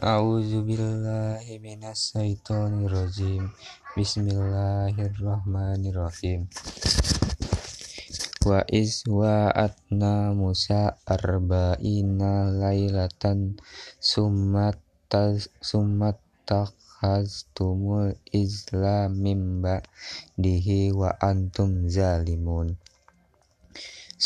A'udzu billahi minasyaitonir rajim. Bismillahirrahmanirrahim. Wa iz wa'atna Musa arba'ina lailatan summa summa takhaztumul izla mim ba'dihi wa antum zalimun.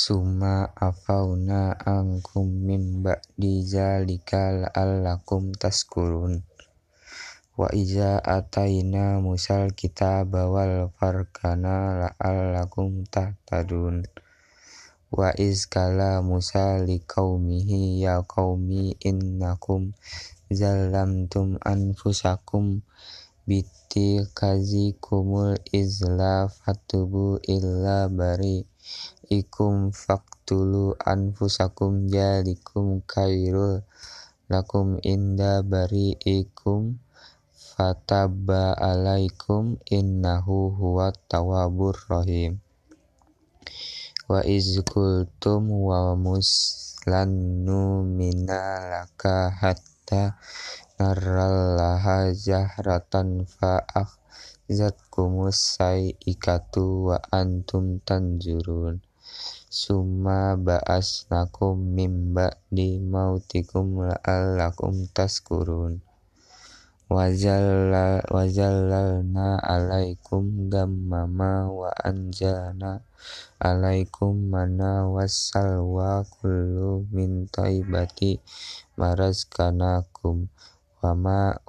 Summa afauna ankum mim ba'di zalika la'allakum taskurun. Wa iza ataina musal kitaba wal farkana la'allakum tahtadun. Wa iz kala Musa liqaumihi ya qaumi innakum zalamtum anfusakum biti kumul izla fatubu illa bari ikum faktulu anfusakum jalikum kairul lakum inda bari ikum fataba alaikum innahu huwat tawabur rahim. Wa iz kultum wa muslannu minalaka hatta narrallaha jahratan fa akhzatkumus ikatu wa antum tanjurun. Summa ba'asnakum mim ba'di mautikum la'allakum taskurun. Wajallalna alaikum gammama wa anjana alaikum mana wassalwa kullu min taibati kanakum wama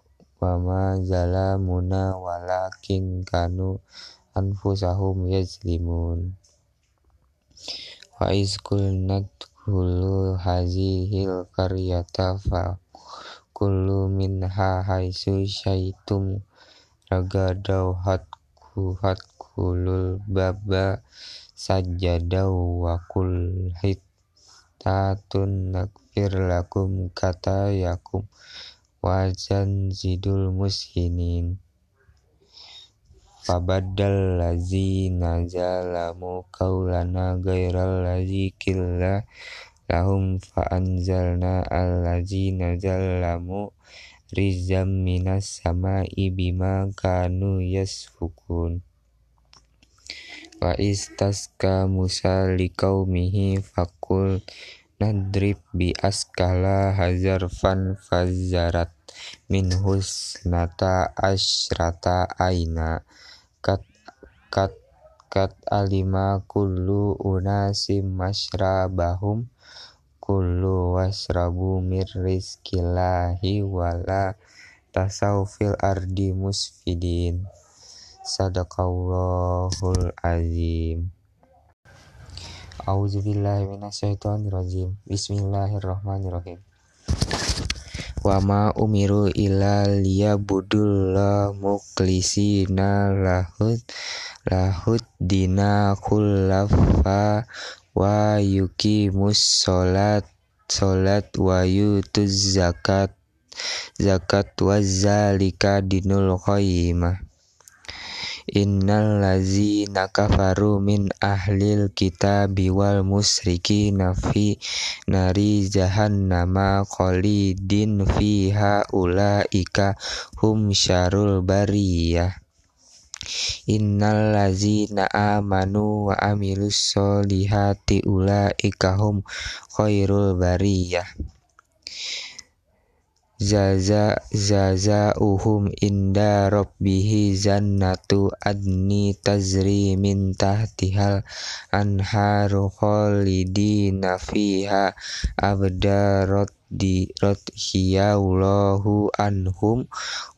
wama zalamuna walakin kanu anfusahum yazlimun. Wa iz kulnat hulu hazihil qaryata fa kullu minha haitsu syaitum ragadau hatku kulul baba sajadau wa kul hittatun nakfir lakum kata yakum wajan zidul mushinin Fabadal lazi nazalamu kaulana gairal lazi killa lahum fa'anzalna allazina zalamu rizam minas sama ibima kanu yasfukun. Wa istaska Musa liqaumihi fakul nadrib bi askala hazarfan fazarat min husnata asyrata aina. Kat kat kat alima kullu unasim masyrabahum kullu wasrabu mir rizkillahi wala tasau fil ardi musfidin. Sadaqallahul azim. A'udzu billahi minasyaitonir rajim Bismillahirrahmanirrahim Wa ma umiru illa liyabudullah mukhlisina lahud lahud dina kullafa wa yuqimus sholat sholat wa yutuz zakat zakat wa zalika dinul qayyimah Innal ladzina kafaru min ahlil kitabi wal musyrikina fi nari jahannama khalidin fiha ulaika hum syarul bariyah. Innal ladzina amanu wa amilus solihati ulaika hum khairul bariyah Zaza zaza uhum inda rabbihi jannatu adni tazri min tahtihal anharu khalidina fiha abdarot di radhiyallahu anhum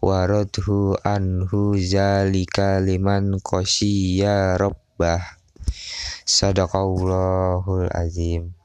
waradhu anhu zalika liman qasyiya rabbah. Sadaqallahul azim